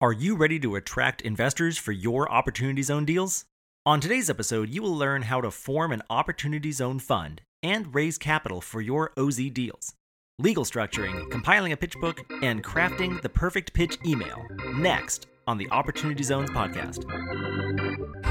Are you ready to attract investors for your Opportunity Zone deals? On today's episode, you will learn how to form an Opportunity Zone fund and raise capital for your OZ deals, legal structuring, compiling a pitch book, and crafting the perfect pitch email. Next on the Opportunity Zones podcast.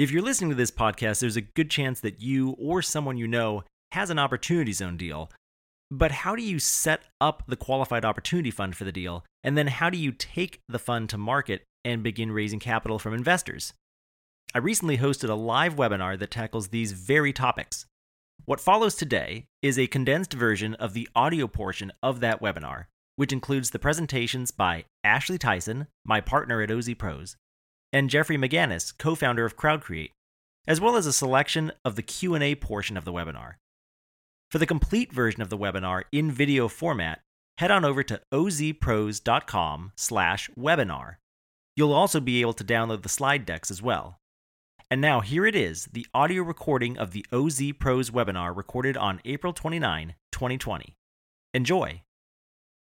If you're listening to this podcast, there's a good chance that you or someone you know has an Opportunity Zone deal. But how do you set up the qualified opportunity fund for the deal? And then how do you take the fund to market and begin raising capital from investors? I recently hosted a live webinar that tackles these very topics. What follows today is a condensed version of the audio portion of that webinar, which includes the presentations by Ashley Tyson, my partner at OZ Pros, and Jeffrey McGannis, co-founder of CrowdCreate, as well as a selection of the Q&A portion of the webinar. For the complete version of the webinar in video format, head on over to ozpros.com/webinar. You'll also be able to download the slide decks as well. And now here it is, the audio recording of the OZ Pros webinar recorded on April 29, 2020. Enjoy.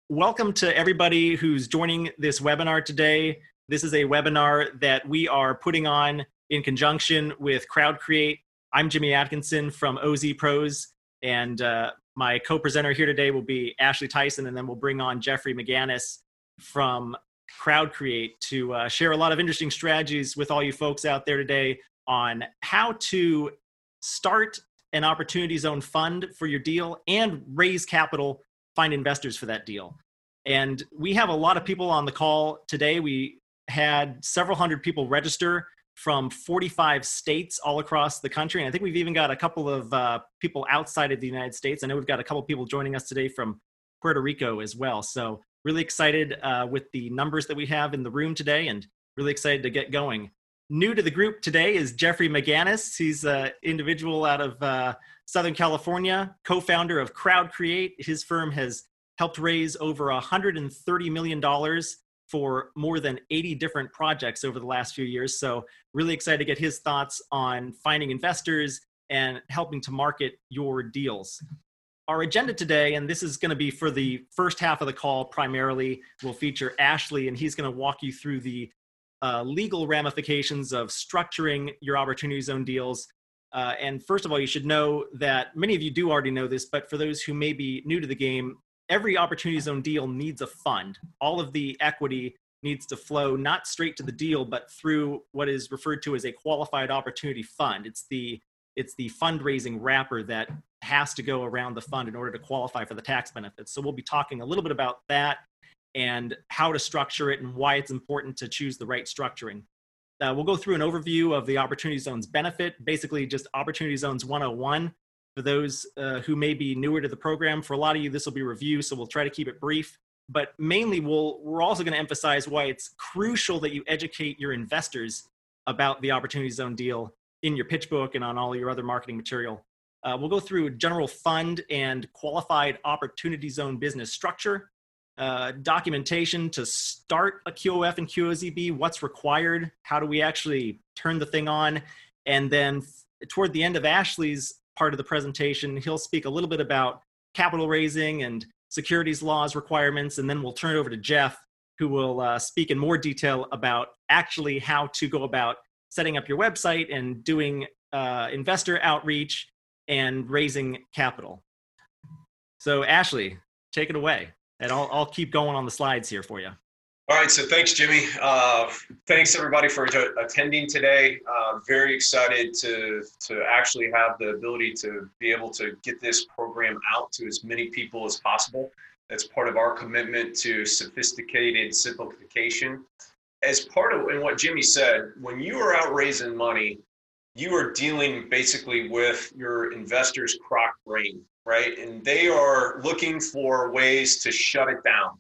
Welcome to everybody who's joining this webinar today. This is a webinar that we are putting on in conjunction with CrowdCreate. I'm Jimmy Atkinson from OZ Pros, and uh, my co-presenter here today will be Ashley Tyson, and then we'll bring on Jeffrey McGannis from CrowdCreate to uh, share a lot of interesting strategies with all you folks out there today on how to start an opportunity zone fund for your deal and raise capital, find investors for that deal. And we have a lot of people on the call today. We had several hundred people register from 45 states all across the country. And I think we've even got a couple of uh, people outside of the United States. I know we've got a couple people joining us today from Puerto Rico as well. So, really excited uh, with the numbers that we have in the room today and really excited to get going. New to the group today is Jeffrey McGannis. He's an individual out of uh, Southern California, co founder of CrowdCreate. His firm has helped raise over $130 million for more than 80 different projects over the last few years. So, really excited to get his thoughts on finding investors and helping to market your deals. Our agenda today, and this is going to be for the first half of the call primarily, will feature Ashley, and he's going to walk you through the uh, legal ramifications of structuring your opportunity zone deals. Uh, and first of all, you should know that many of you do already know this, but for those who may be new to the game, every opportunity zone deal needs a fund. All of the equity needs to flow not straight to the deal, but through what is referred to as a qualified opportunity fund. It's the it's the fundraising wrapper that has to go around the fund in order to qualify for the tax benefits. So we'll be talking a little bit about that and how to structure it and why it's important to choose the right structuring. Uh, we'll go through an overview of the opportunity zones benefit, basically just opportunity zones 101 for those uh, who may be newer to the program. For a lot of you, this will be review, so we'll try to keep it brief. But mainly, we'll, we're also going to emphasize why it's crucial that you educate your investors about the Opportunity Zone deal in your pitch book and on all your other marketing material. Uh, we'll go through general fund and qualified Opportunity Zone business structure, uh, documentation to start a QOF and QOZB, what's required, how do we actually turn the thing on, and then toward the end of Ashley's part of the presentation. He'll speak a little bit about capital raising and securities laws requirements, and then we'll turn it over to Jeff, who will uh, speak in more detail about actually how to go about setting up your website and doing uh, investor outreach and raising capital. So, Ashley, take it away, and I'll, I'll keep going on the slides here for you. All right, so thanks, Jimmy. Uh, thanks everybody for attending today. Uh, very excited to to actually have the ability to be able to get this program out to as many people as possible. That's part of our commitment to sophisticated simplification. As part of and what Jimmy said, when you are out raising money, you are dealing basically with your investors' croc brain, right? And they are looking for ways to shut it down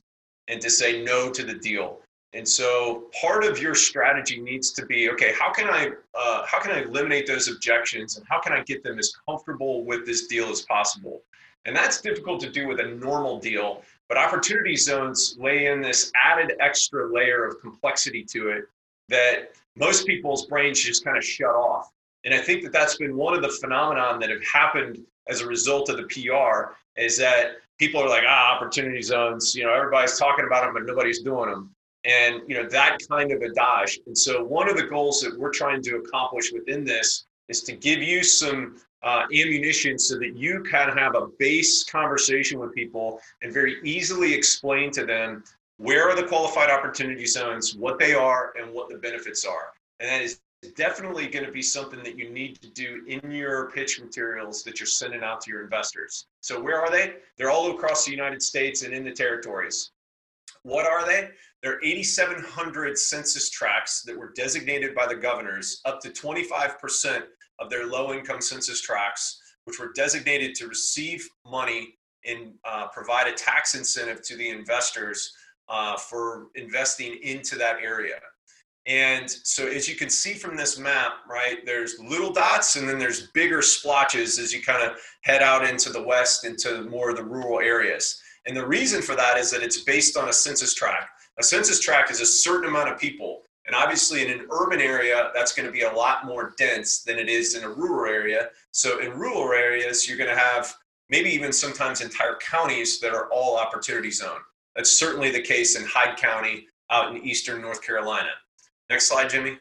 and to say no to the deal. And so part of your strategy needs to be okay. How can I uh, how can I eliminate those objections and how can I get them as comfortable with this deal as possible? And that's difficult to do with a normal deal, but opportunity zones lay in this added extra layer of complexity to it that most people's brains just kind of shut off. And I think that that's been one of the phenomenon that have happened as a result of the PR is that people are like, ah, opportunity zones, you know, everybody's talking about them, but nobody's doing them. And, you know, that kind of adage. And so one of the goals that we're trying to accomplish within this is to give you some uh, ammunition so that you can have a base conversation with people and very easily explain to them where are the qualified opportunity zones, what they are, and what the benefits are. And that is definitely going to be something that you need to do in your pitch materials that you're sending out to your investors. So, where are they? They're all across the United States and in the territories. What are they? There are 8,700 census tracts that were designated by the governors, up to 25% of their low income census tracts, which were designated to receive money and uh, provide a tax incentive to the investors uh, for investing into that area. And so, as you can see from this map, right, there's little dots and then there's bigger splotches as you kind of head out into the west, into more of the rural areas. And the reason for that is that it's based on a census tract. A census tract is a certain amount of people. And obviously, in an urban area, that's going to be a lot more dense than it is in a rural area. So, in rural areas, you're going to have maybe even sometimes entire counties that are all opportunity zone. That's certainly the case in Hyde County out in eastern North Carolina. Next slide, Jimmy.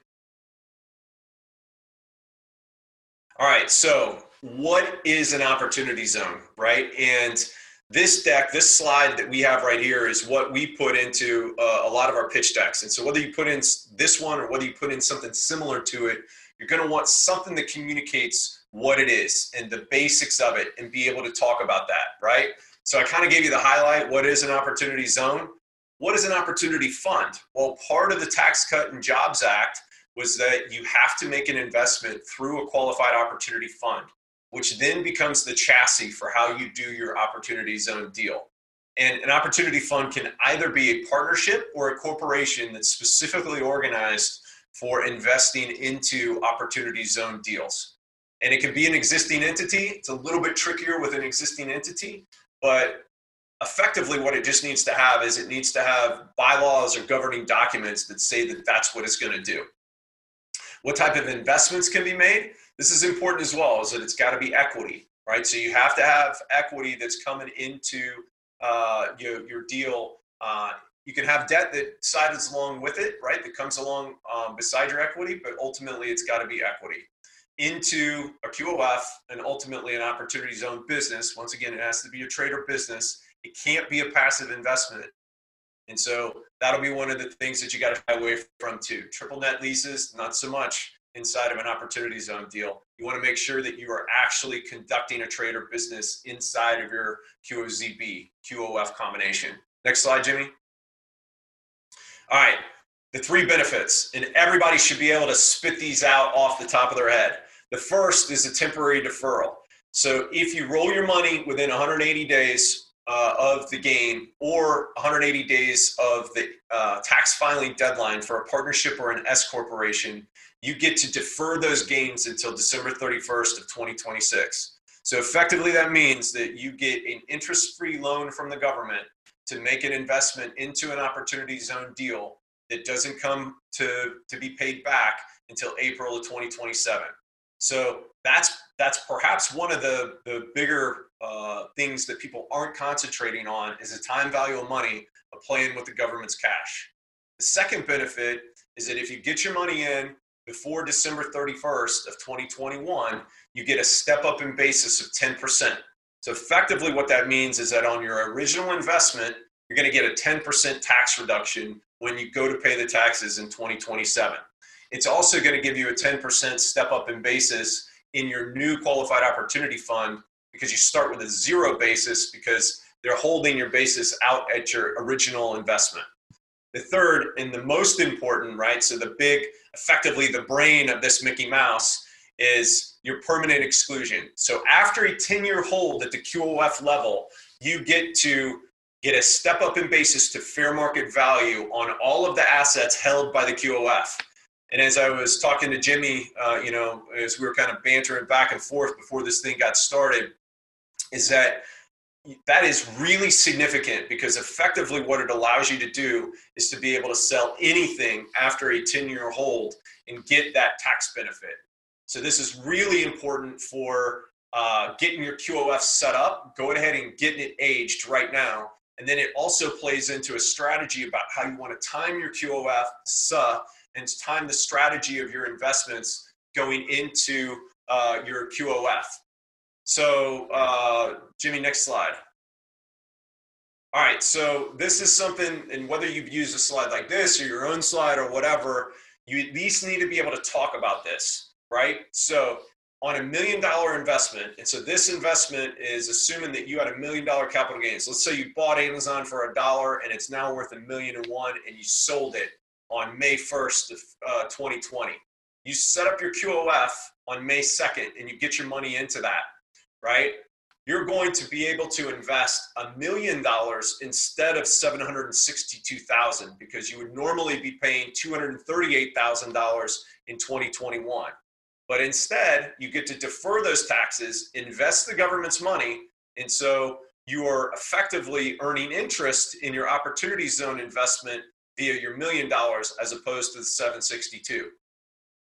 All right, so what is an opportunity zone, right? And this deck, this slide that we have right here is what we put into uh, a lot of our pitch decks. And so whether you put in this one or whether you put in something similar to it, you're going to want something that communicates what it is and the basics of it and be able to talk about that, right? So I kind of gave you the highlight. What is an opportunity zone? What is an opportunity fund? Well, part of the Tax Cut and Jobs Act was that you have to make an investment through a qualified opportunity fund which then becomes the chassis for how you do your opportunity zone deal. And an opportunity fund can either be a partnership or a corporation that's specifically organized for investing into opportunity zone deals. And it can be an existing entity. It's a little bit trickier with an existing entity, but effectively what it just needs to have is it needs to have bylaws or governing documents that say that that's what it's going to do. What type of investments can be made? This is important as well, is that it's got to be equity, right? So you have to have equity that's coming into uh, your, your deal. Uh, you can have debt that sides along with it, right? That comes along um, beside your equity, but ultimately it's got to be equity into a QOF and ultimately an opportunity zone business. Once again, it has to be a trader business. It can't be a passive investment. And so that'll be one of the things that you got to shy away from too. Triple net leases, not so much inside of an opportunity zone deal. You want to make sure that you are actually conducting a trader business inside of your QOZB, QOF combination. Next slide, Jimmy. All right, the three benefits, and everybody should be able to spit these out off the top of their head. The first is a temporary deferral. So if you roll your money within 180 days uh, of the game or 180 days of the uh, tax filing deadline for a partnership or an S corporation, you get to defer those gains until December 31st of 2026. So effectively, that means that you get an interest-free loan from the government to make an investment into an opportunity zone deal that doesn't come to, to be paid back until April of 2027. So that's that's perhaps one of the, the bigger uh, things that people aren't concentrating on is the time value of money of playing with the government's cash. The second benefit is that if you get your money in before December 31st of 2021, you get a step up in basis of 10%. So effectively what that means is that on your original investment, you're going to get a 10% tax reduction when you go to pay the taxes in 2027. It's also going to give you a 10% step up in basis in your new qualified opportunity fund because you start with a zero basis because they're holding your basis out at your original investment. The third and the most important, right? So the big, effectively the brain of this Mickey Mouse is your permanent exclusion. So after a 10 year hold at the QOF level, you get to get a step up in basis to fair market value on all of the assets held by the QOF. And as I was talking to Jimmy, uh, you know, as we were kind of bantering back and forth before this thing got started, is that that is really significant because effectively what it allows you to do is to be able to sell anything after a 10 year hold and get that tax benefit. So this is really important for uh, getting your QOF set up, going ahead and getting it aged right now. And then it also plays into a strategy about how you want to time your QOF SUH and time the strategy of your investments going into uh, your QOF. So, uh, Jimmy, next slide. All right, so this is something, and whether you've used a slide like this or your own slide or whatever, you at least need to be able to talk about this, right? So, on a million dollar investment, and so this investment is assuming that you had a million dollar capital gains. Let's say you bought Amazon for a dollar and it's now worth a million and one, and you sold it on May 1st of uh, 2020. You set up your QOF on May 2nd and you get your money into that, right? You're going to be able to invest a million dollars instead of 762,000 because you would normally be paying $238,000 in 2021. But instead, you get to defer those taxes, invest the government's money, and so you are effectively earning interest in your opportunity zone investment via your million dollars as opposed to the 762.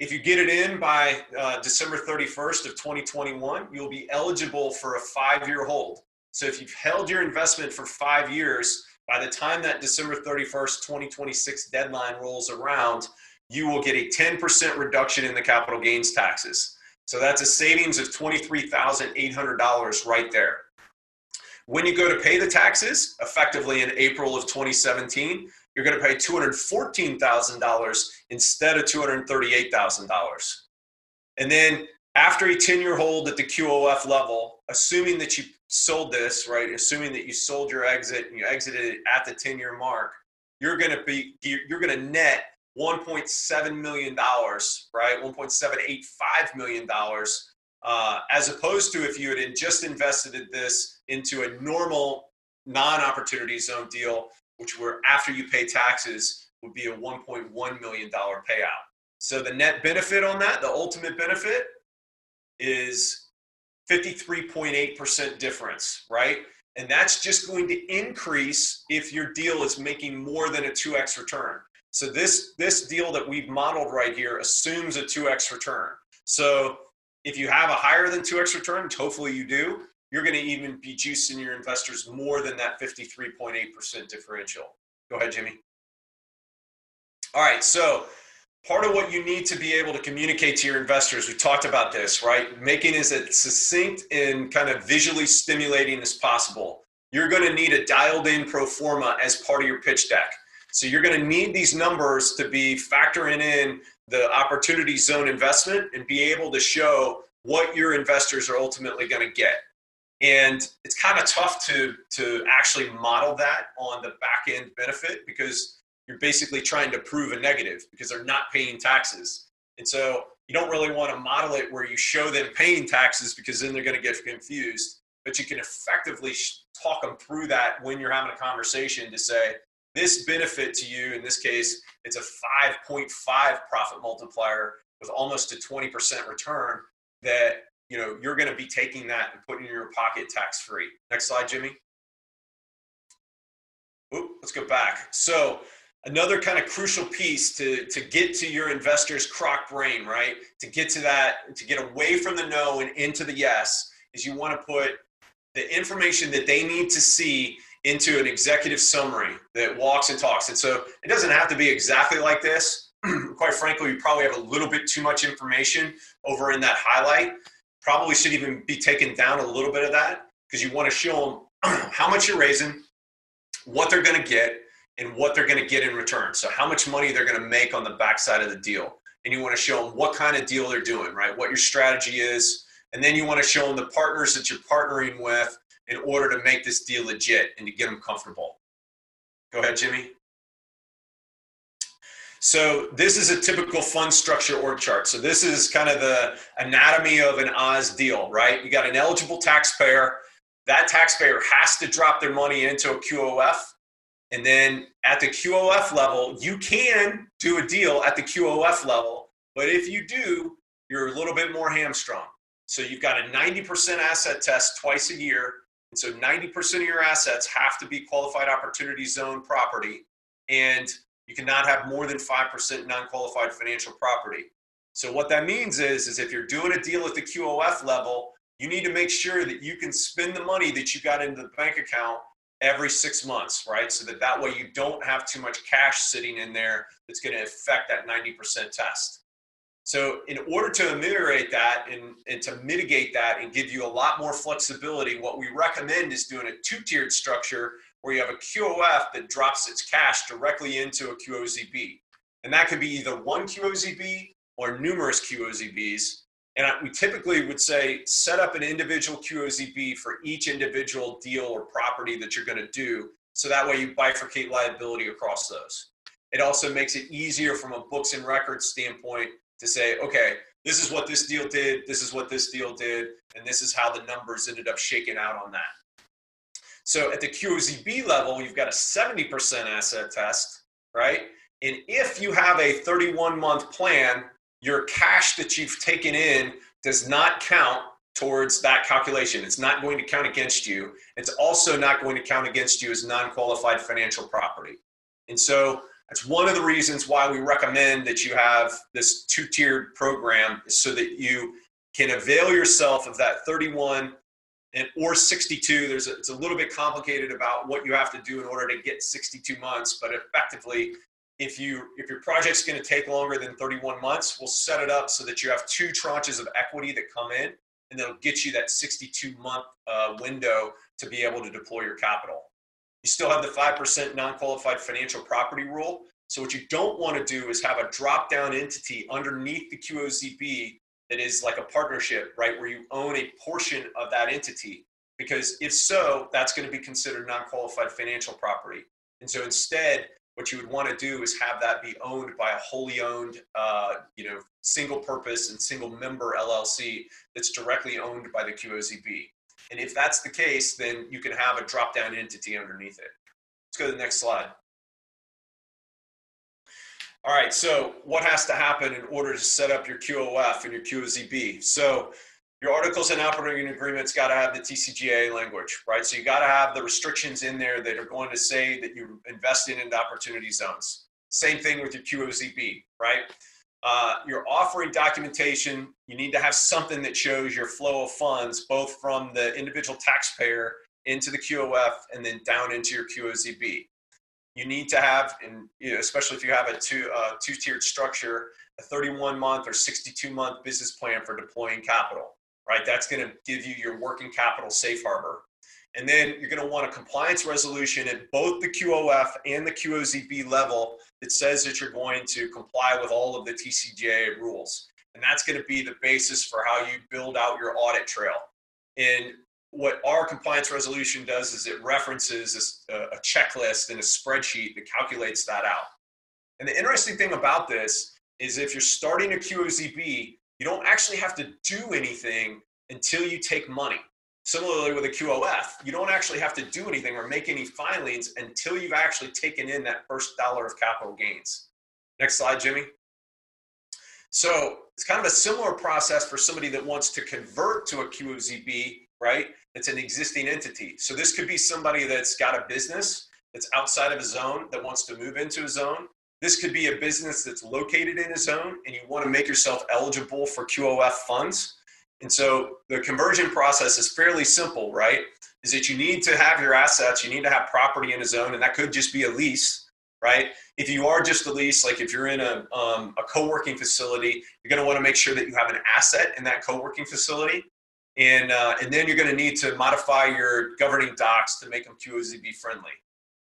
If you get it in by uh, December 31st of 2021, you'll be eligible for a five-year hold. So if you've held your investment for five years, by the time that December 31st, 2026 deadline rolls around, you will get a 10% reduction in the capital gains taxes. So that's a savings of $23,800 right there. When you go to pay the taxes, effectively in April of 2017, you're going to pay $214,000 instead of $238,000. And then after a 10 year hold at the QOF level, assuming that you sold this, right, assuming that you sold your exit and you exited it at the 10 year mark, you're going to be, you're going to net $1.7 million, right? $1.785 million, uh, as opposed to if you had just invested this into a normal non opportunity zone deal which were after you pay taxes would be a $1.1 million payout. So the net benefit on that, the ultimate benefit, is 53.8% difference, right? And that's just going to increase if your deal is making more than a 2x return. So this this deal that we've modeled right here assumes a 2x return. So if you have a higher than 2x return, hopefully you do, you're going to even be juicing your investors more than that 53.8% differential. Go ahead, Jimmy. All right, so part of what you need to be able to communicate to your investors, we talked about this, right? Making is as succinct and kind of visually stimulating as possible. You're going to need a dialed in pro forma as part of your pitch deck. So you're going to need these numbers to be factoring in the opportunity zone investment and be able to show what your investors are ultimately going to get. And it's kind of tough to, to actually model that on the back end benefit because you're basically trying to prove a negative because they're not paying taxes. And so you don't really want to model it where you show them paying taxes because then they're going to get confused. But you can effectively talk them through that when you're having a conversation to say, this benefit to you, in this case, it's a 5.5 profit multiplier with almost a 20% return that you know, you're going to be taking that and putting in your pocket tax free. Next slide, Jimmy. Oop, let's go back. So another kind of crucial piece to, to get to your investor's croc brain, right? To get to that, to get away from the no and into the yes, is you want to put the information that they need to see into an executive summary that walks and talks. And so it doesn't have to be exactly like this. Quite frankly, you probably have a little bit too much information over in that highlight probably should even be taken down a little bit of that because you want to show them how much you're raising, what they're going to get, and what they're going to get in return. So how much money they're going to make on the backside of the deal. And you want to show them what kind of deal they're doing, right? What your strategy is. And then you want to show them the partners that you're partnering with in order to make this deal legit and to get them comfortable. Go ahead, Jimmy. So this is a typical fund structure org chart. So this is kind of the anatomy of an Oz deal, right? You got an eligible taxpayer. that taxpayer has to drop their money into a QOF. And then at the QOF level, you can do a deal at the QOF level. But if you do, you're a little bit more hamstrung. So you've got a 90% asset test twice a year. And so 90% of your assets have to be qualified opportunity zone property. And you cannot have more than 5% non-qualified financial property. So what that means is, is if you're doing a deal at the QOF level, you need to make sure that you can spend the money that you got into the bank account every six months, right? So that that way you don't have too much cash sitting in there that's going to affect that 90% test. So in order to ameliorate that and, and to mitigate that and give you a lot more flexibility, what we recommend is doing a two-tiered structure where you have a QOF that drops its cash directly into a QOZB. And that could be either one QOZB or numerous QOZBs. And we typically would say set up an individual QOZB for each individual deal or property that you're going to do. So that way you bifurcate liability across those. It also makes it easier from a books and records standpoint to say, okay, this is what this deal did, this is what this deal did, and this is how the numbers ended up shaking out on that. So at the QOZB level, you've got a 70% asset test, right? And if you have a 31 month plan, your cash that you've taken in does not count towards that calculation. It's not going to count against you. It's also not going to count against you as non qualified financial property. And so that's one of the reasons why we recommend that you have this two tiered program so that you can avail yourself of that 31 and or 62 there's a, it's a little bit complicated about what you have to do in order to get 62 months but effectively if you if your project's going to take longer than 31 months we'll set it up so that you have two tranches of equity that come in and that'll get you that 62 month uh, window to be able to deploy your capital. You still have the 5% non-qualified financial property rule. So what you don't want to do is have a drop down entity underneath the qozb that is like a partnership right where you own a portion of that entity because if so that's going to be considered non-qualified financial property and so instead what you would want to do is have that be owned by a wholly owned, uh, you know, single purpose and single member LLC that's directly owned by the QOZB. And if that's the case, then you can have a drop down entity underneath it. Let's go to the next slide. All right, so what has to happen in order to set up your QOF and your QOZB? So your articles and operating agreements got to have the TCJA language, right? So you got to have the restrictions in there that are going to say that you're investing in opportunity zones. Same thing with your QOZB, right? Uh, your offering documentation, you need to have something that shows your flow of funds, both from the individual taxpayer into the QOF and then down into your QOZB. You need to have, and you know, especially if you have a two uh, two tiered structure, a 31 month or 62 month business plan for deploying capital right? That's going to give you your working capital safe harbor. And then you're going to want a compliance resolution at both the QOF and the QOZB level that says that you're going to comply with all of the TCJA rules. And that's going to be the basis for how you build out your audit trail. And what our compliance resolution does is it references uh, a, checklist and a spreadsheet that calculates that out. And the interesting thing about this is if you're starting a QOZB, you don't actually have to do anything until you take money. Similarly with a QOF, you don't actually have to do anything or make any filings until you've actually taken in that first dollar of capital gains. Next slide, Jimmy. So it's kind of a similar process for somebody that wants to convert to a QOZB, right? It's an existing entity. So this could be somebody that's got a business that's outside of a zone that wants to move into a zone. This could be a business that's located in a zone and you want to make yourself eligible for QOF funds. And so the conversion process is fairly simple, right? Is that you need to have your assets, you need to have property in a zone, and that could just be a lease, right? If you are just a lease, like if you're in a, um, a co working facility, you're going to want to make sure that you have an asset in that co working facility. And, uh, and then you're going to need to modify your governing docs to make them QOZB friendly.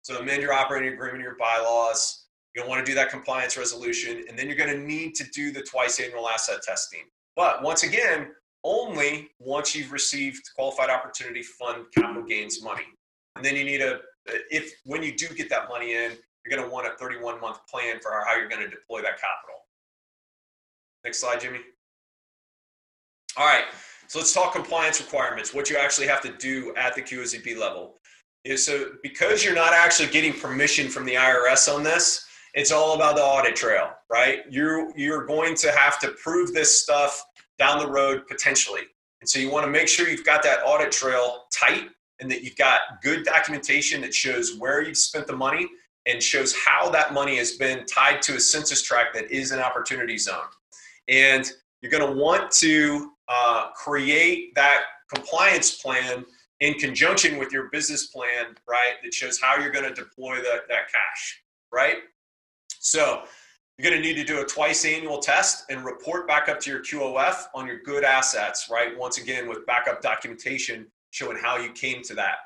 So amend your operating agreement, your bylaws, to want to do that compliance resolution, and then you're going to need to do the twice annual asset testing. But once again, only once you've received qualified opportunity fund capital gains money. And then you need a, if when you do get that money in, you're going to want a 31 month plan for how you're going to deploy that capital. Next slide, Jimmy. All right. So let's talk compliance requirements, what you actually have to do at the QOZB level. So because you're not actually getting permission from the IRS on this, it's all about the audit trail, right? You're you're going to have to prove this stuff down the road potentially. And so you want to make sure you've got that audit trail tight and that you've got good documentation that shows where you've spent the money and shows how that money has been tied to a census tract that is an opportunity zone. And you're going to want to uh, create that compliance plan in conjunction with your business plan, right? That shows how you're going to deploy that, that cash, right? So you're going to need to do a twice annual test and report back up to your QOF on your good assets, right? Once again, with backup documentation showing how you came to that,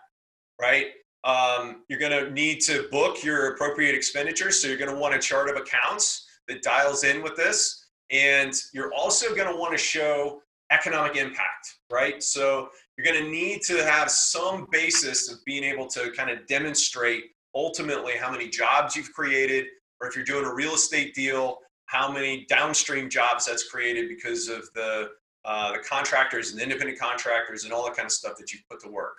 right? Um, you're going to need to book your appropriate expenditures. So you're going to want a chart of accounts that dials in with this. And you're also going to want to show economic impact, right? So you're going to need to have some basis of being able to kind of demonstrate ultimately how many jobs you've created, or if you're doing a real estate deal, how many downstream jobs that's created because of the uh, the contractors and the independent contractors and all that kind of stuff that you put to work.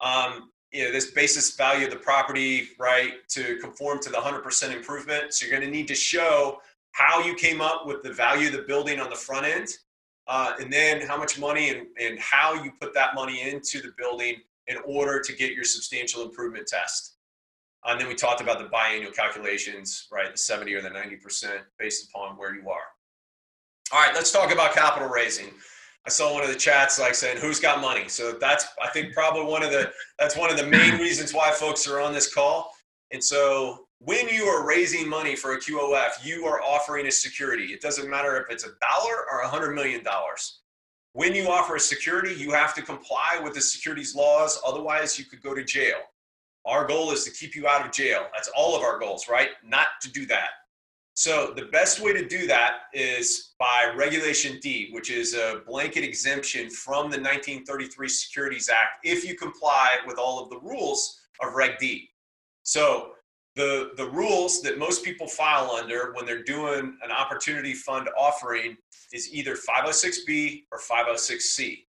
Um, you know, this basis value of the property, right, to conform to the 100% improvement. So you're going to need to show how you came up with the value of the building on the front end, uh, and then how much money and, and how you put that money into the building in order to get your substantial improvement test. And then we talked about the biannual calculations, right? The 70 or the 90% based upon where you are. All right, let's talk about capital raising. I saw one of the chats like saying, "Who's got money?" So that's I think probably one of the that's one of the main reasons why folks are on this call. And so when you are raising money for a QOF, you are offering a security. It doesn't matter if it's a dollar or a hundred million dollars. When you offer a security, you have to comply with the securities laws. Otherwise, you could go to jail. Our goal is to keep you out of jail. That's all of our goals, right? Not to do that. So the best way to do that is by Regulation D, which is a blanket exemption from the 1933 Securities Act if you comply with all of the rules of Reg D. So the, the rules that most people file under when they're doing an opportunity fund offering is either 506B or 506C.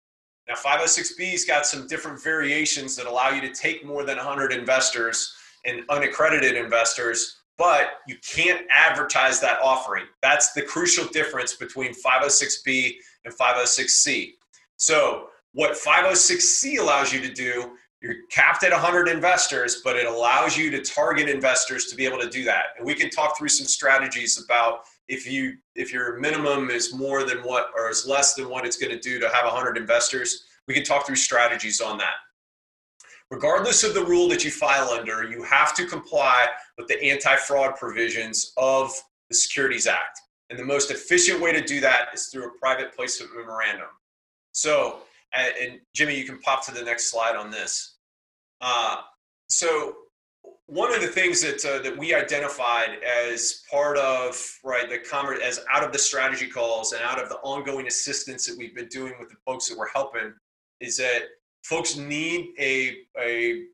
Now, 506B's got some different variations that allow you to take more than 100 investors and unaccredited investors, but you can't advertise that offering. That's the crucial difference between 506B and 506C. So, what 506C allows you to do, you're capped at 100 investors, but it allows you to target investors to be able to do that. And we can talk through some strategies about if you if your minimum is more than what or is less than what it's going to do to have 100 investors we can talk through strategies on that. Regardless of the rule that you file under you have to comply with the anti-fraud provisions of the securities act. And the most efficient way to do that is through a private placement memorandum. So and jimmy you can pop to the next slide on this. Uh, so one of the things that uh, that we identified as part of right the conver- as out of the strategy calls and out of the ongoing assistance that we've been doing with the folks that we're helping is that folks need a a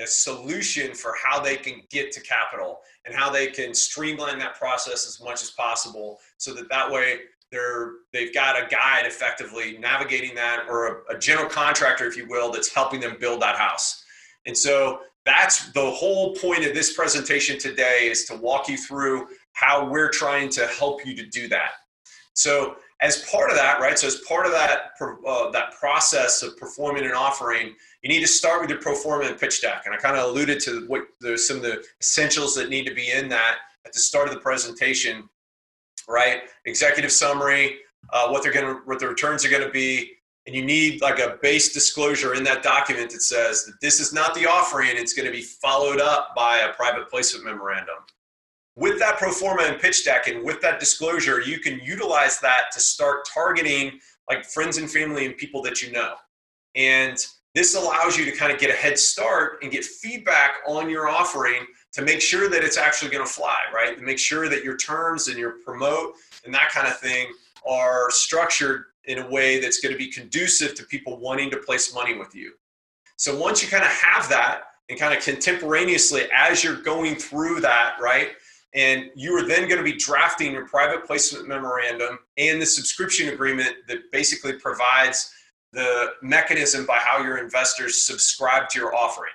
a solution for how they can get to capital and how they can streamline that process as much as possible so that that way they're they've got a guide effectively navigating that or a, a general contractor if you will that's helping them build that house and so that's the whole point of this presentation today is to walk you through how we're trying to help you to do that. So as part of that, right? So as part of that uh, that process of performing an offering, you need to start with your pro forma and pitch deck. And I kind of alluded to what there's some of the essentials that need to be in that at the start of the presentation, right? Executive summary, uh, what they're going to, what the returns are going to be, and you need like a base disclosure in that document that says that this is not the offering and it's going to be followed up by a private placement memorandum. With that pro forma and pitch deck and with that disclosure you can utilize that to start targeting like friends and family and people that you know. And this allows you to kind of get a head start and get feedback on your offering to make sure that it's actually going to fly right to make sure that your terms and your promote and that kind of thing are structured in a way that's going to be conducive to people wanting to place money with you. So once you kind of have that and kind of contemporaneously as you're going through that, right? And you are then going to be drafting your private placement memorandum and the subscription agreement that basically provides the mechanism by how your investors subscribe to your offering.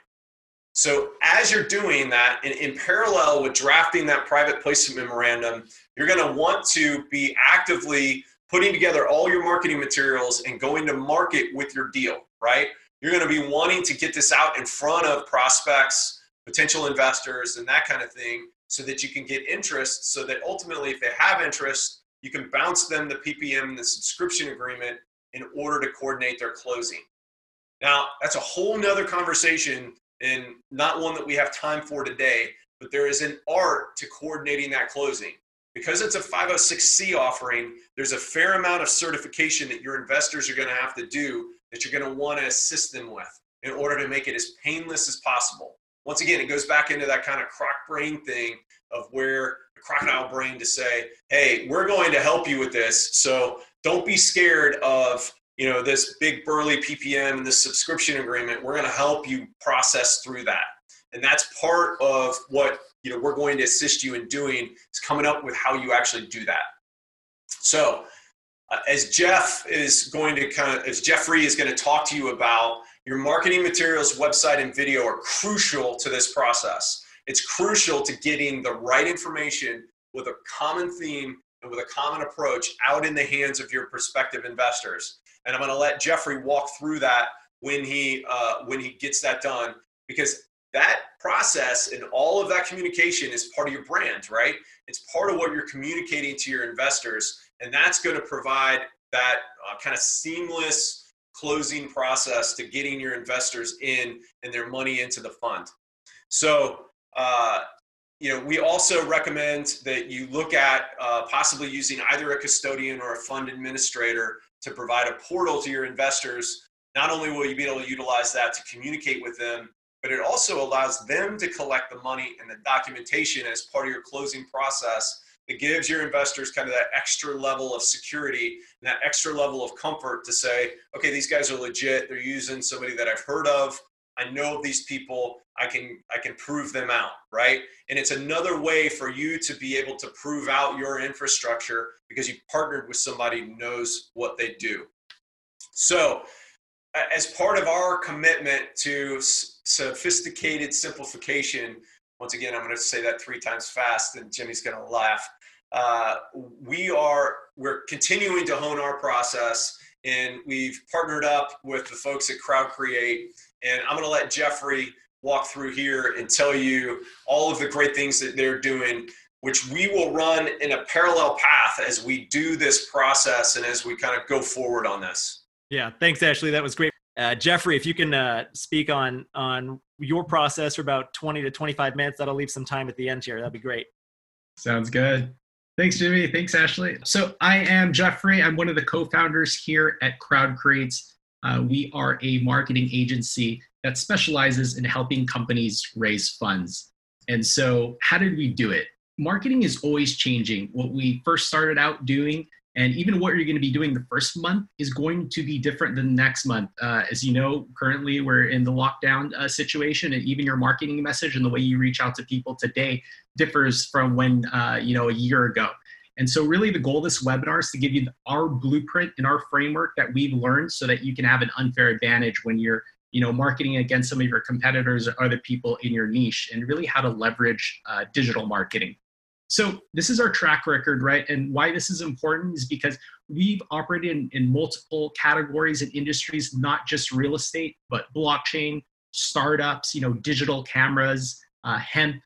So as you're doing that, in, in parallel with drafting that private placement memorandum, you're going to want to be actively putting together all your marketing materials and going to market with your deal, right? You're going to be wanting to get this out in front of prospects, potential investors, and that kind of thing so that you can get interest so that ultimately if they have interest, you can bounce them the PPM, the subscription agreement in order to coordinate their closing. Now, that's a whole nother conversation and not one that we have time for today, but there is an art to coordinating that closing. Because it's a 506C offering, there's a fair amount of certification that your investors are going to have to do that you're going to want to assist them with in order to make it as painless as possible. Once again, it goes back into that kind of croc brain thing of where the crocodile brain to say, hey, we're going to help you with this. So don't be scared of you know this big burly ppm and this subscription agreement we're going to help you process through that. And that's part of what you know we're going to assist you in doing is coming up with how you actually do that. So uh, as jeff is going to kind of as jeffrey is going to talk to you about your marketing materials website and video are crucial to this process. It's crucial to getting the right information with a common theme and with a common approach out in the hands of your prospective investors. And I'm going to let Jeffrey walk through that when he uh, when he gets that done because that process and all of that communication is part of your brand, right? It's part of what you're communicating to your investors, and that's going to provide that uh, kind of seamless closing process to getting your investors in and their money into the fund. So uh, you know, we also recommend that you look at uh, possibly using either a custodian or a fund administrator to provide a portal to your investors. Not only will you be able to utilize that to communicate with them, but it also allows them to collect the money and the documentation as part of your closing process. It gives your investors kind of that extra level of security and that extra level of comfort to say, okay, these guys are legit. They're using somebody that I've heard of. I know these people. I can I can prove them out, right? And it's another way for you to be able to prove out your infrastructure because you partnered with somebody who knows what they do. So, as part of our commitment to sophisticated simplification, once again, I'm going to say that three times fast, and Jimmy's going to laugh. Uh, we are we're continuing to hone our process, and we've partnered up with the folks at Crowd Create and I'm going to let Jeffrey walk through here and tell you all of the great things that they're doing, which we will run in a parallel path as we do this process and as we kind of go forward on this. Yeah, thanks, Ashley. That was great. Uh, Jeffrey, if you can uh, speak on on your process for about 20 to 25 minutes, that'll leave some time at the end here. That'd be great. Sounds good. Thanks, Jimmy. Thanks, Ashley. So I am Jeffrey. I'm one of the co-founders here at Crowd Creates. Uh, we are a marketing agency that specializes in helping companies raise funds. And so, how did we do it? Marketing is always changing. What we first started out doing, and even what you're going to be doing the first month, is going to be different than the next month. Uh, as you know, currently we're in the lockdown uh, situation, and even your marketing message and the way you reach out to people today differs from when uh, you know a year ago. And so, really, the goal of this webinar is to give you our blueprint and our framework that we've learned so that you can have an unfair advantage when you're you know, marketing against some of your competitors or other people in your niche, and really how to leverage uh, digital marketing. So this is our track record, right? And why this is important is because we've operated in, in multiple categories and industries, not just real estate, but blockchain, startups, you know, digital cameras, uh, hemp,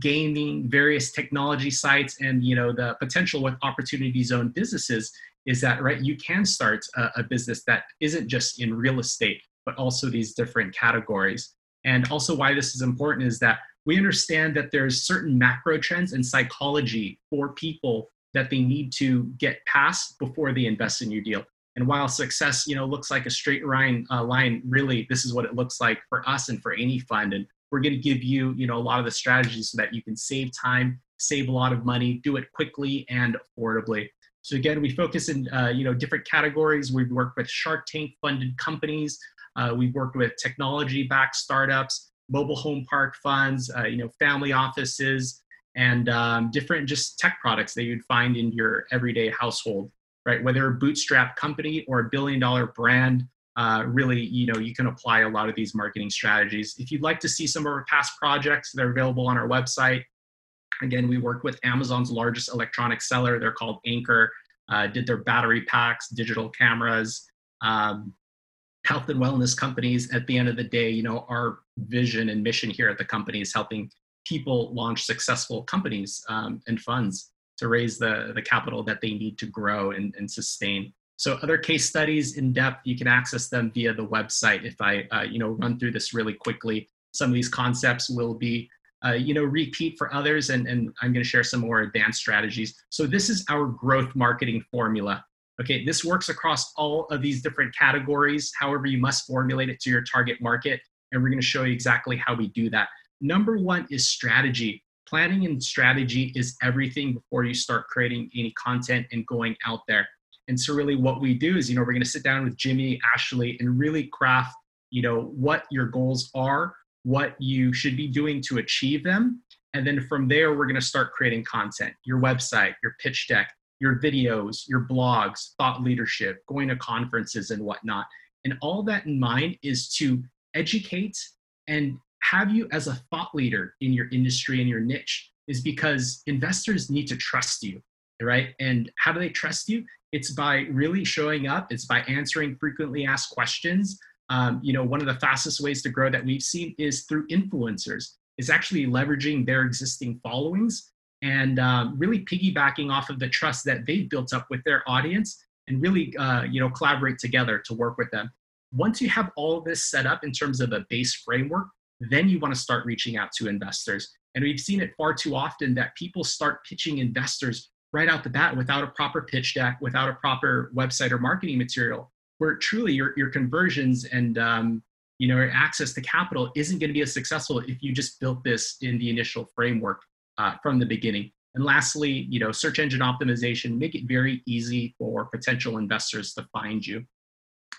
gaming, various technology sites, and you know the potential with opportunity zone businesses is that right you can start a, a business that isn't just in real estate but also these different categories. And also why this is important is that we understand that there's certain macro trends and psychology for people that they need to get past before they invest in your deal. And while success, you know, looks like a straight line, uh, line, really, this is what it looks like for us and for any fund. And we're going to give you, you know, a lot of the strategies so that you can save time, save a lot of money, do it quickly and affordably. So again, we focus in, uh, you know, different categories. We've worked with Shark Tank funded companies. Uh, we've worked with technology-backed startups, mobile home park funds, uh, you know, family offices, and um, different just tech products that you'd find in your everyday household, right? Whether a bootstrap company or a billion-dollar brand, uh, really, you know, you can apply a lot of these marketing strategies. If you'd like to see some of our past projects, they're available on our website. Again, we work with Amazon's largest electronic seller. They're called Anker. Uh, did their battery packs, digital cameras, um, health and wellness companies. At the end of the day, you know, our vision and mission here at the company is helping people launch successful companies um, and funds to raise the, the capital that they need to grow and, and sustain. So other case studies in depth, you can access them via the website. If I, uh, you know, run through this really quickly, some of these concepts will be, uh, you know, repeat for others, and, and I'm going to share some more advanced strategies. So this is our growth marketing formula. Okay, this works across all of these different categories. However, you must formulate it to your target market, and we're going to show you exactly how we do that. Number one is strategy. Planning and strategy is everything before you start creating any content and going out there. And so really what we do is, you know, we're going to sit down with Jimmy, Ashley, and really craft, you know, what your goals are, what you should be doing to achieve them. And then from there, we're going to start creating content, your website, your pitch deck, your videos, your blogs, thought leadership, going to conferences and whatnot. And all that in mind is to educate and have you as a thought leader in your industry and your niche is because investors need to trust you, right? And how do they trust you? It's by really showing up. It's by answering frequently asked questions. Um, you know, one of the fastest ways to grow that we've seen is through influencers. Is actually leveraging their existing followings and um, really piggybacking off of the trust that they've built up with their audience, and really, uh, you know, collaborate together to work with them. Once you have all this set up in terms of a base framework, then you want to start reaching out to investors. And we've seen it far too often that people start pitching investors right out the bat without a proper pitch deck, without a proper website or marketing material, where truly your, your conversions and um, you know access to capital isn't going to be as successful if you just built this in the initial framework uh, from the beginning. And lastly, you know, search engine optimization, make it very easy for potential investors to find you.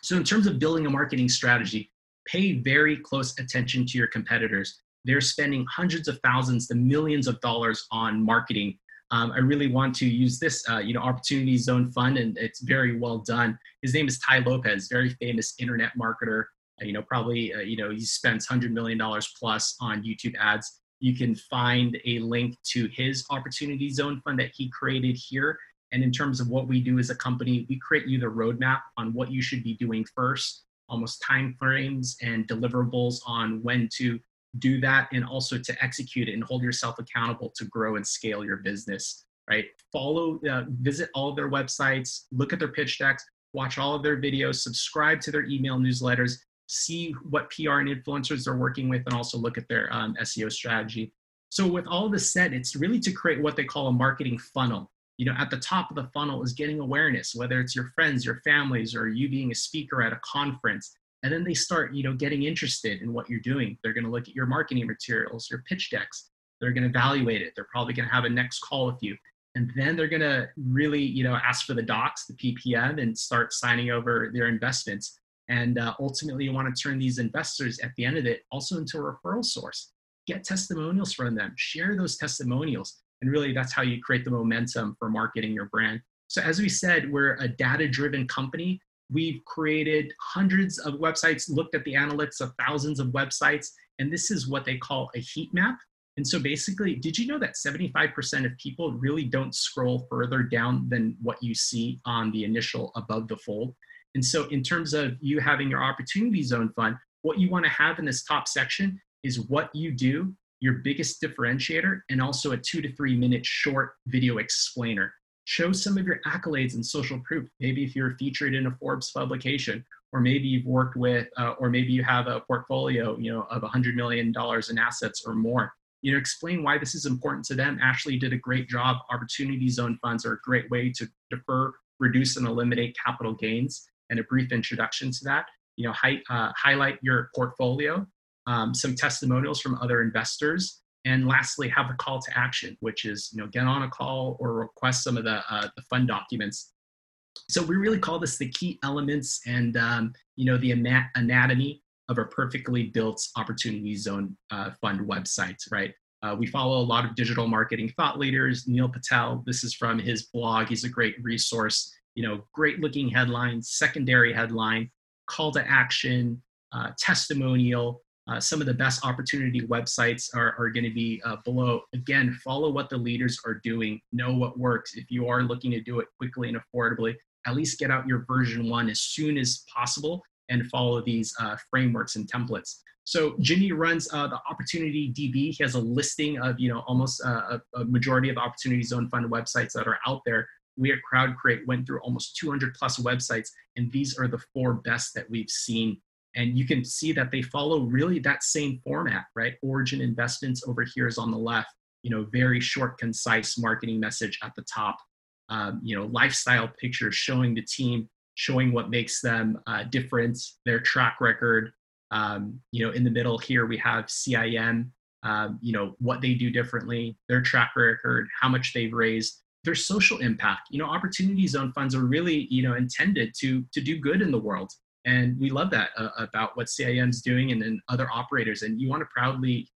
So in terms of building a marketing strategy, pay very close attention to your competitors. They're spending hundreds of thousands to millions of dollars on marketing um, I really want to use this, uh, you know, Opportunity Zone Fund, and it's very well done. His name is Tai Lopez, very famous internet marketer. Uh, you know, probably, uh, you know, he spends hundred million dollars plus on YouTube ads. You can find a link to his Opportunity Zone Fund that he created here. And in terms of what we do as a company, we create you the roadmap on what you should be doing first, almost time frames and deliverables on when to do that and also to execute it and hold yourself accountable to grow and scale your business right follow uh, visit all of their websites look at their pitch decks watch all of their videos subscribe to their email newsletters see what pr and influencers they're working with and also look at their um, seo strategy. So with all this said it's really to create what they call a marketing funnel. You know at the top of the funnel is getting awareness whether it's your friends your families or you being a speaker at a conference. And then they start you know getting interested in what you're doing. They're going to look at your marketing materials your pitch decks. They're going to evaluate it. They're probably going to have a next call with you. And then they're going to really you know ask for the docs the ppm and start signing over their investments and uh, ultimately you want to turn these investors at the end of it also into a referral source. Get testimonials from them. Share those testimonials. And really that's how you create the momentum for marketing your brand. So as we said we're a data driven company. We've created hundreds of websites, looked at the analytics of thousands of websites, and this is what they call a heat map. And so basically, did you know that 75% of people really don't scroll further down than what you see on the initial above the fold? And so, in terms of you having your opportunity zone fund, what you want to have in this top section is what you do, your biggest differentiator, and also a two to three minute short video explainer show some of your accolades and social proof. Maybe if you're featured in a Forbes publication, or maybe you've worked with, uh, or maybe you have a portfolio, you know, of $100 million in assets or more. You know, explain why this is important to them. Ashley did a great job. Opportunity zone funds are a great way to defer, reduce, and eliminate capital gains. And a brief introduction to that. You know, hi, uh, highlight your portfolio, um, some testimonials from other investors, and lastly, have a call to action, which is you know get on a call or request some of the uh, the fund documents. So we really call this the key elements and um, you know the anatomy of a perfectly built opportunity zone uh, fund website, right? Uh, we follow a lot of digital marketing thought leaders. Neil Patel, this is from his blog. He's a great resource. You know, great looking headline, secondary headline, call to action, uh, testimonial. Uh, some of the best opportunity websites are, are going to be uh, below. Again, follow what the leaders are doing, know what works. If you are looking to do it quickly and affordably, at least get out your version one as soon as possible and follow these uh, frameworks and templates. So Jimmy runs uh, the Opportunity DB. He has a listing of you know almost uh, a, a, majority of Opportunity Zone Fund websites that are out there. We at CrowdCreate went through almost 200 plus websites, and these are the four best that we've seen. And you can see that they follow really that same format, right? Origin Investments over here is on the left. You know, very short, concise marketing message at the top. Um, you know, lifestyle pictures showing the team, showing what makes them uh, different, their track record, um, you know, in the middle here we have CIM, um, you know, what they do differently, their track record, how much they've raised, their social impact. You know, opportunity zone funds are really, you know, intended to to do good in the world, and we love that uh, about what CIM's doing and then other operators. And you want to proudly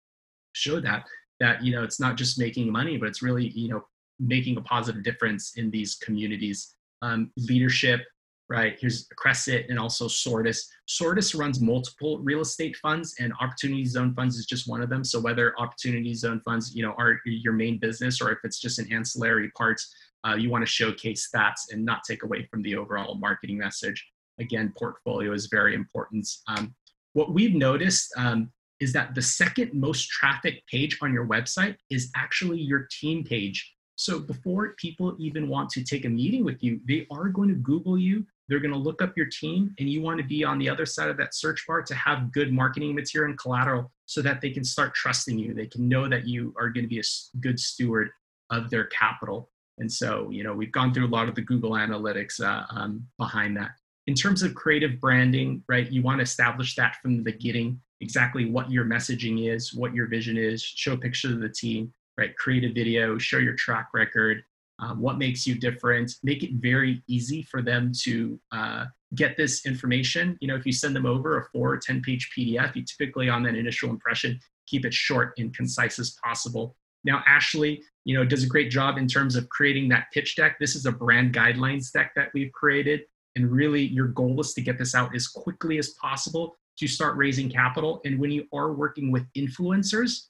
show that that you know it's not just making money, but it's really you know making a positive difference in these communities. Um, leadership, right? Here's Crescent and also Sortis. Sortis runs multiple real estate funds and Opportunity Zone Funds is just one of them. So whether Opportunity Zone Funds, you know, are your main business or if it's just an ancillary part, uh, you want to showcase stats and not take away from the overall marketing message. Again, portfolio is very important. Um, what we've noticed um, is that the second most traffic page on your website is actually your team page. So before people even want to take a meeting with you, they are going to Google you. They're going to look up your team, and you want to be on the other side of that search bar to have good marketing material and collateral so that they can start trusting you. They can know that you are going to be a good steward of their capital. And so, you know, we've gone through a lot of the Google Analytics uh, um, behind that. In terms of creative branding, right, you want to establish that from the beginning, exactly what your messaging is, what your vision is, show a picture of the team, right? Create a video, show your track record, um, what makes you different, make it very easy for them to uh, get this information. You know, if you send them over a four or 10 page PDF, you typically on that initial impression, keep it short and concise as possible. Now, Ashley, you know, does a great job in terms of creating that pitch deck. This is a brand guidelines deck that we've created. And really, your goal is to get this out as quickly as possible to start raising capital. And when you are working with influencers,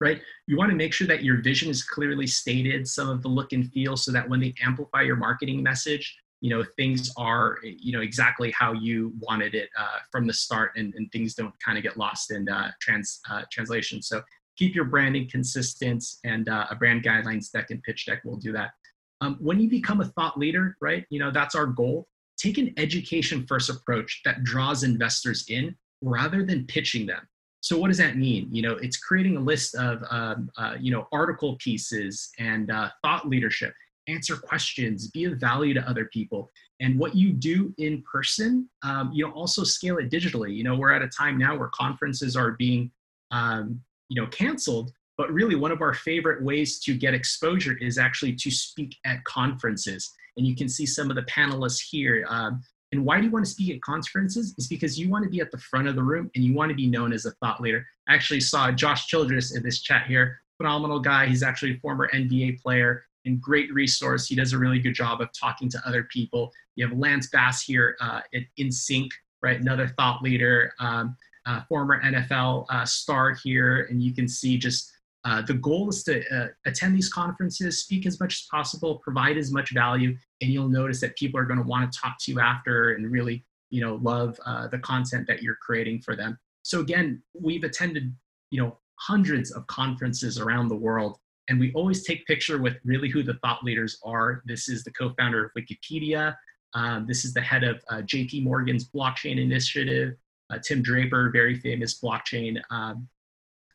right? You want to make sure that your vision is clearly stated, some of the look and feel, so that when they amplify your marketing message, you know things are you know exactly how you wanted it uh, from the start, and, and things don't kind of get lost in uh, trans uh, translation. So keep your branding consistent, and uh, a brand guidelines deck and pitch deck will do that. Um, when you become a thought leader, right? You know that's our goal. Take an education first approach that draws investors in rather than pitching them so what does that mean? You know, it's creating a list of um, uh, you know article pieces and uh, thought leadership. Answer questions, be of value to other people, and what you do in person, um, you know, also scale it digitally. You know, we're at a time now where conferences are being um, you know canceled, but really one of our favorite ways to get exposure is actually to speak at conferences. And you can see some of the panelists here. Um, and why do you want to speak at conferences? Is because you want to be at the front of the room and you want to be known as a thought leader. I actually saw Josh Childress in this chat here. Phenomenal guy. He's actually a former NBA player and great resource. He does a really good job of talking to other people. You have Lance Bass here uh, at NSYNC, right? Another thought leader, um, uh, former NFL uh, star here. And you can see just uh, the goal is to uh, attend these conferences, speak as much as possible, provide as much value, and you'll notice that people are going to want to talk to you after and really, you know, love uh, the content that you're creating for them. So again, we've attended, you know, hundreds of conferences around the world, and we always take picture with really who the thought leaders are. This is the co-founder of Wikipedia. Um, this is the head of uh, J.P. Morgan's blockchain initiative. Uh, Tim Draper, very famous blockchain um,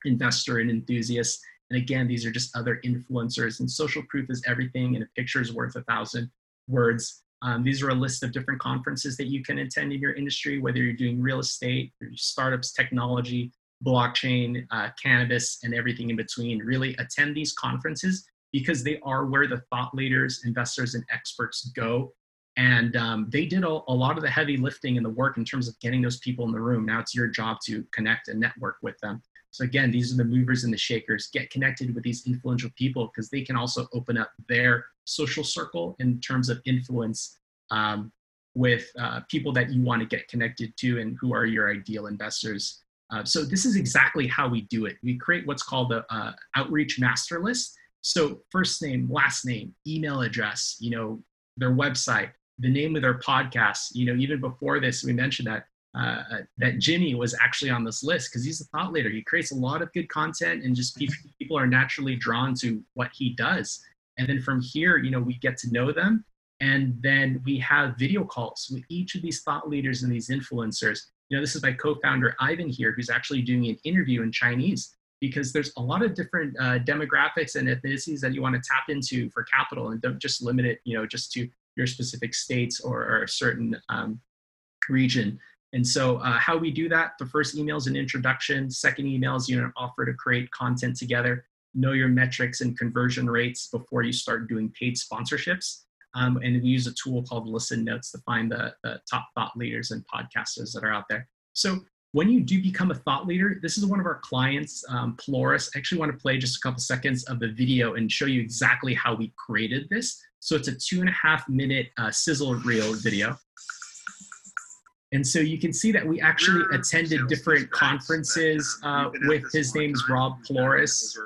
investor and enthusiast. And again, these are just other influencers. And social proof is everything, and a picture is worth a thousand words. Um, these are a list of different conferences that you can attend in your industry, whether you're doing real estate, startups, technology, blockchain, uh, cannabis, and everything in between. Really attend these conferences because they are where the thought leaders, investors, and experts go. And um, they did a, a, lot of the heavy lifting and the work in terms of getting those people in the room. Now it's your job to connect and network with them. So again, these are the movers and the shakers. Get connected with these influential people because they can also open up their social circle in terms of influence. Um, with uh, people that you want to get connected to and who are your ideal investors. Uh, so this is exactly how we do it. We create what's called the uh, outreach master list. So first name, last name, email address, you know, their website, the name of their podcast. You know, even before this, we mentioned that uh, that Jimmy was actually on this list because he's a thought leader. He creates a lot of good content, and just people are naturally drawn to what he does. And then from here, you know, we get to know them, and then we have video calls with each of these thought leaders and these influencers. You know, this is my co-founder Ivan here, who's actually doing an interview in Chinese because there's a lot of different uh, demographics and ethnicities that you want to tap into for capital, and don't just limit it, you know, just to your specific states or, or a certain um, region. And so, uh, how we do that the first email is an introduction, second email is you know, offer to create content together, know your metrics and conversion rates before you start doing paid sponsorships. Um, and we use a tool called Listen Notes to find the, the top thought leaders and podcasters that are out there. So, when you do become a thought leader, this is one of our clients, um. I actually want to play just a couple seconds of the video and show you exactly how we created this. So it's a two and a half minute uh, sizzle reel video. And so you can see that we actually attended different conferences uh, with his name is Rob Flores.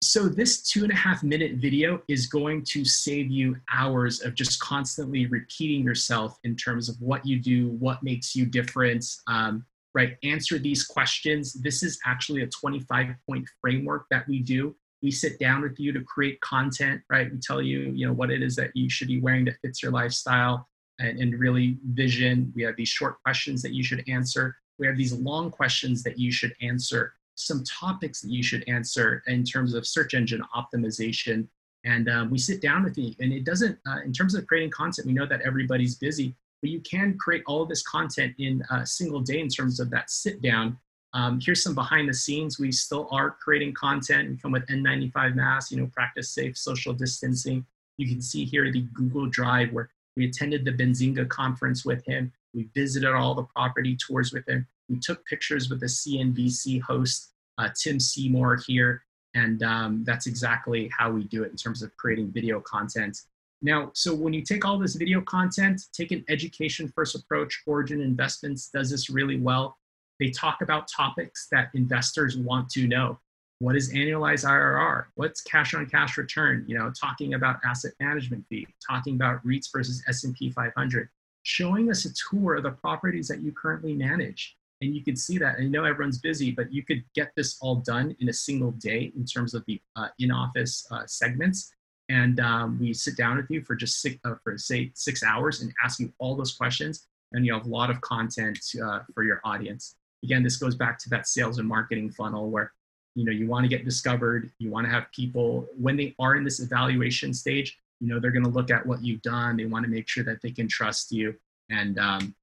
So this two and a half minute video is going to save you hours of just constantly repeating yourself in terms of what you do, what makes you different, um, right? Answer these questions. This is actually a 25 point framework that we do. We sit down with you to create content, right? We tell you, you know, what it is that you should be wearing that fits your lifestyle and, and really vision. We have these short questions that you should answer. We have these long questions that you should answer. Some topics that you should answer in terms of search engine optimization. And um, we sit down with you, and it doesn't, uh, in terms of creating content, we know that everybody's busy, but you can create all of this content in a single day in terms of that sit down. Um, here's some behind the scenes. We still are creating content. We come with N95 masks, you know, practice safe social distancing. You can see here the Google Drive where we attended the Benzinga conference with him. We visited all the property tours with him. We took pictures with the CNBC host, uh, Tim Seymour here. And um, that's exactly how we do it in terms of creating video content. Now, so when you take all this video content, take an education first approach, Origin Investments does this really well. They talk about topics that investors want to know what is annualized IRR? What's cash on cash return? You know, talking about asset management fee, talking about REITs versus S&P 500, showing us a tour of the properties that you currently manage. And you can see that. I know everyone's busy, but you could get this all done in a single day in terms of the uh, in-office uh, segments. And um, we sit down with you for just six, uh, for say six hours and ask you all those questions. And you have a lot of content uh, for your audience. Again, this goes back to that sales and marketing funnel where you know you want to get discovered you want to have people when they are in this evaluation stage you know they're going to look at what you've done they want to make sure that they can trust you and um,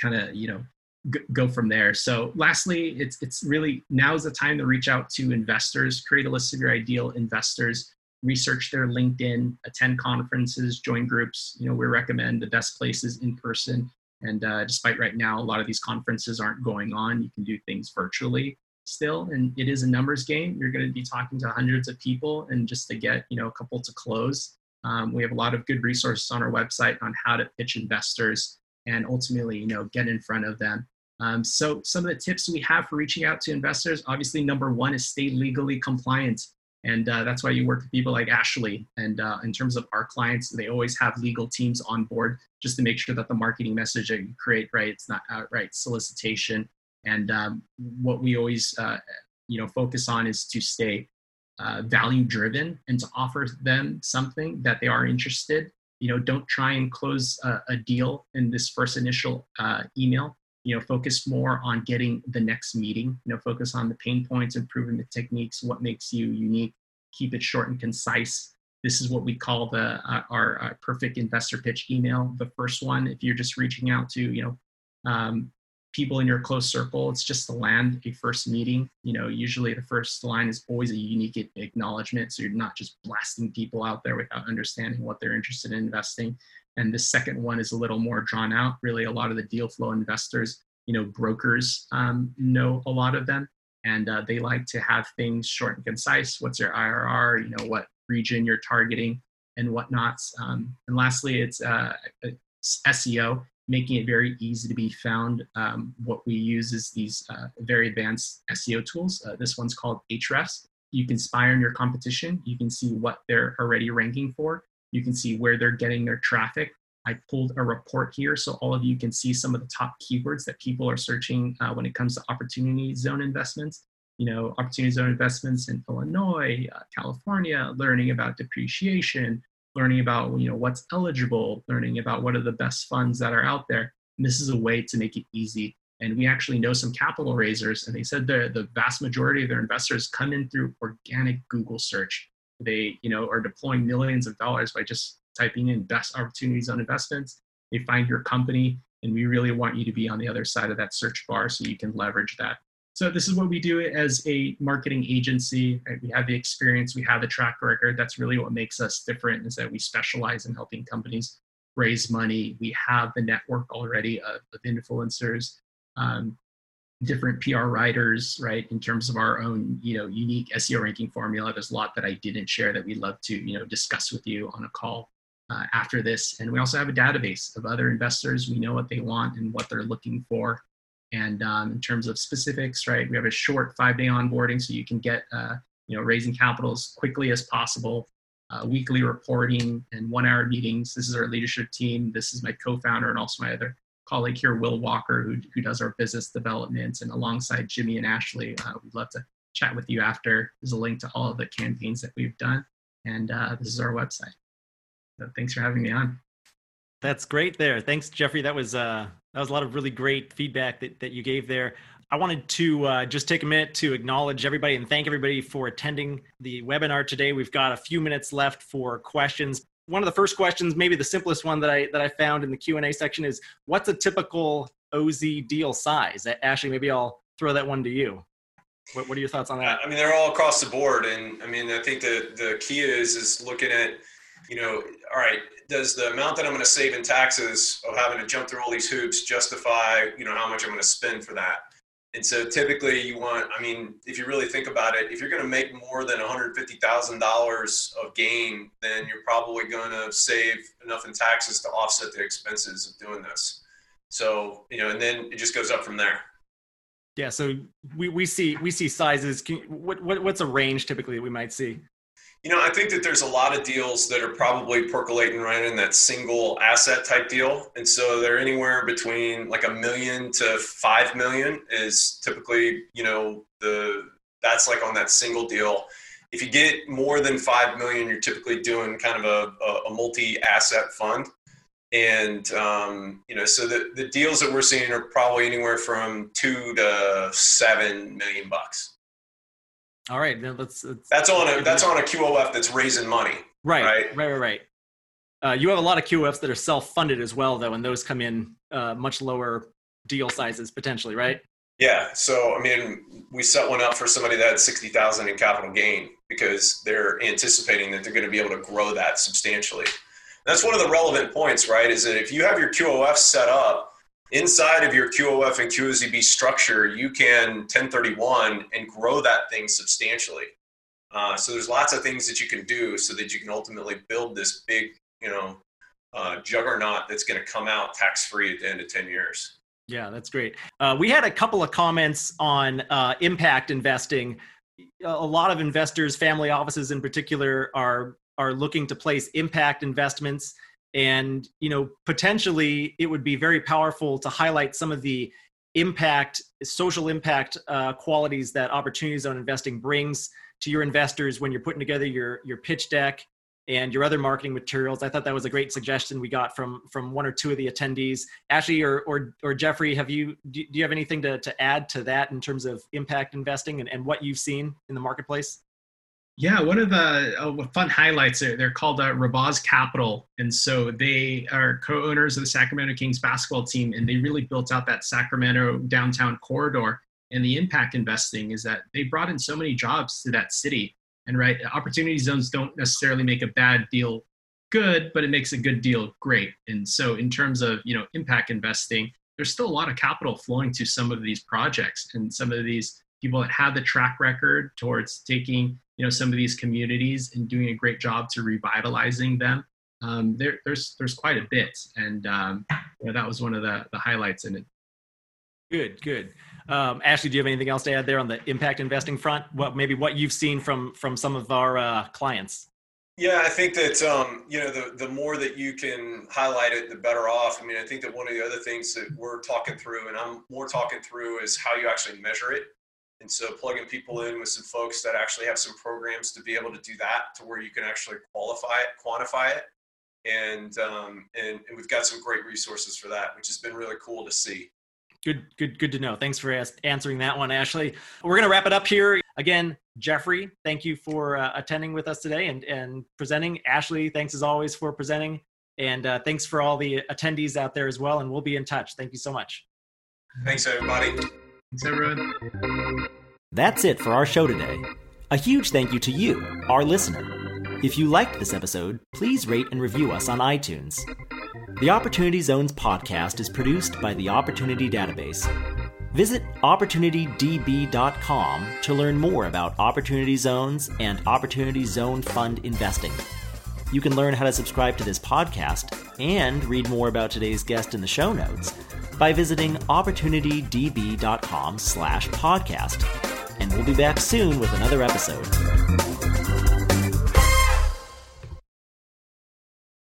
kind of you know g- go from there. So lastly it's it's really now is the time to reach out to investors create a list of your ideal investors research their linkedin attend conferences join groups you know we recommend the best places in person and uh, despite right now a lot of these conferences aren't going on you can do things virtually still and it is a numbers game you're going to be talking to hundreds of people and just to get you know a couple to close um, we have a lot of good resources on our website on how to pitch investors and ultimately you know get in front of them. Um, so some of the tips we have for reaching out to investors obviously number one is stay legally compliant and uh, that's why you work with people like ashley and uh, in terms of our clients they always have legal teams on board just to make sure that the marketing message that you create right it's not outright solicitation and um, what we always, uh, you know, focus on is to stay uh, value driven and to offer them something that they are interested. You know, don't try and close a, a deal in this first initial uh, email. You know, focus more on getting the next meeting. You know, focus on the pain points, improving the techniques, what makes you unique. Keep it short and concise. This is what we call the uh, our uh, perfect investor pitch email. The first one, if you're just reaching out to you know um, people in your close circle. It's just to land a first meeting. You know, usually the first line is always a unique acknowledgement. So you're not just blasting people out there without understanding what they're interested in investing. And the second one is a little more drawn out. Really, a lot of the deal flow investors, you know, brokers um, know a lot of them. And uh, they like to have things short and concise. What's your IRR? You know, what region you're targeting. and whatnots. Um, and lastly, it's, uh, SEO, making it very easy to be found. Um, what we use is these uh, very advanced SEO tools. Uh, this one's called Ahrefs. You can spy on your competition. You can see what they're already ranking for. You can see where they're getting their traffic. I pulled a report here so all of you can see some of the top keywords that people are searching uh, when it comes to opportunity zone investments. You know, opportunity zone investments in Illinois, uh, California, learning about depreciation, learning about you know what's eligible, learning about what are the best funds that are out there. And this is a way to make it easy. And we actually know some capital raisers, and they said the the vast majority of their investors come in through organic Google search. They you know are deploying millions of dollars by just typing in best opportunity zone investments. They find your company, and we really want you to be on the other side of that search bar so you can leverage that. So this is what we do as a marketing agency. Right? We have the experience, we have the track record. That's really what makes us different is that we specialize in helping companies raise money. We have the network already of, of influencers, um, different PR writers, right? In terms of our own, you know, unique SEO ranking formula. There's a lot that I didn't share that we'd love to, you know, discuss with you on a call uh, after this. And we also have a database of other investors. We know what they want and what they're looking for. And um, in terms of specifics, right, we have a short five-day onboarding, so you can get uh, you know raising capital as quickly as possible. Uh, weekly reporting and one-hour meetings. This is our leadership team. This is my co-founder and also my other colleague here, Will Walker, who, who does our business development. And alongside Jimmy and Ashley, uh, we'd love to chat with you after. There's a link to all of the campaigns that we've done, and uh, this is our website. So thanks for having me on. That's great there. Thanks, Jeffrey. That was uh, that was a lot of really great feedback that, that you gave there. I wanted to uh, just take a minute to acknowledge everybody and thank everybody for attending the webinar today. We've got a few minutes left for questions. One of the first questions, maybe the simplest one that I that I found in the Q and A section is, "What's a typical OZ deal size?" Ashley, maybe I'll throw that one to you. What, what are your thoughts on that? I mean, they're all across the board, and I mean, I think the the key is is looking at, you know, all right, does the amount that I'm going to save in taxes of having to jump through all these hoops justify, you know, how much I'm going to spend for that? And so typically you want, I mean, if you really think about it, if you're going to make more than $150,000 of gain, then you're probably going to save enough in taxes to offset the expenses of doing this. So, you know, and then it just goes up from there. Yeah. So we, we see, we see sizes. Can, what, what, what's a range typically that we might see? You know, I think that there's a lot of deals that are probably percolating right in that single asset type deal. And so they're anywhere between like a million to five million is typically, you know, the that's like on that single deal. If you get more than five million, you're typically doing kind of a, a, a multi-asset fund. And um, you know, so the, the deals that we're seeing are probably anywhere from two to seven million bucks. All right, then let's, let's. That's on a that's on a QOF that's raising money. Right, right, right, right. right. Uh, you have a lot of QOFs that are self-funded as well, though, and those come in uh, much lower deal sizes potentially, right? Yeah. So I mean, we set one up for somebody that had sixty thousand in capital gain because they're anticipating that they're going to be able to grow that substantially. That's one of the relevant points, right? Is that if you have your QOF set up inside of your QOF and QOZB structure, you can 1031 and grow that thing substantially. Uh, so there's lots of things that you can do so that you can ultimately build this big, you know, uh, juggernaut that's going to come out tax free at the end of 10 years. Yeah, that's great. Uh, we had a couple of comments on uh, impact investing. A lot of investors, family offices in particular, are are looking to place impact investments and you know potentially it would be very powerful to highlight some of the impact social impact uh, qualities that opportunity zone investing brings to your investors when you're putting together your your pitch deck and your other marketing materials. I thought that was a great suggestion we got from from one or two of the attendees. Ashley or or, or jeffrey have you do you have anything to, to add to that in terms of impact investing and, and what you've seen in the marketplace yeah, one of the uh, fun highlights, are, they're called uh, Rabaz Capital. And so they are co owners of the Sacramento Kings basketball team, and they really built out that Sacramento downtown corridor. And the impact investing is that they brought in so many jobs to that city. And right, opportunity zones don't necessarily make a bad deal good, but it makes a good deal great. And so, in terms of you know impact investing, there's still a lot of capital flowing to some of these projects and some of these people that have the track record towards taking you know some of these communities and doing a great job to revitalizing them. Um, there, there's there's quite a bit, and um, you know, that was one of the the highlights in it. Good, good. Um, Ashley, do you have anything else to add there on the impact investing front? What maybe what you've seen from from some of our uh, clients? Yeah, I think that um, you know the the more that you can highlight it, the better off. I mean, I think that one of the other things that we're talking through, and I'm more talking through, is how you actually measure it. And so, plugging people in with some folks that actually have some programs to be able to do that, to where you can actually qualify it, quantify it, and um, and, and we've got some great resources for that, which has been really cool to see. Good, good, good to know. Thanks for answering that one, Ashley. We're going to wrap it up here. Again, Jeffrey, thank you for uh, attending with us today and, and presenting. Ashley, thanks as always for presenting. And uh, thanks for all the attendees out there as well. And we'll be in touch. Thank you so much. Thanks, everybody. Thanks, everyone. That's it for our show today. A huge thank you to you, our listener. If you liked this episode, please rate and review us on iTunes. The Opportunity Zones podcast is produced by the Opportunity Database. Visit OpportunityDB.com to learn more about Opportunity Zones and Opportunity Zone Fund investing. You can learn how to subscribe to this podcast and read more about today's guest in the show notes by visiting opportunitydb.com slash podcast. And we'll be back soon with another episode.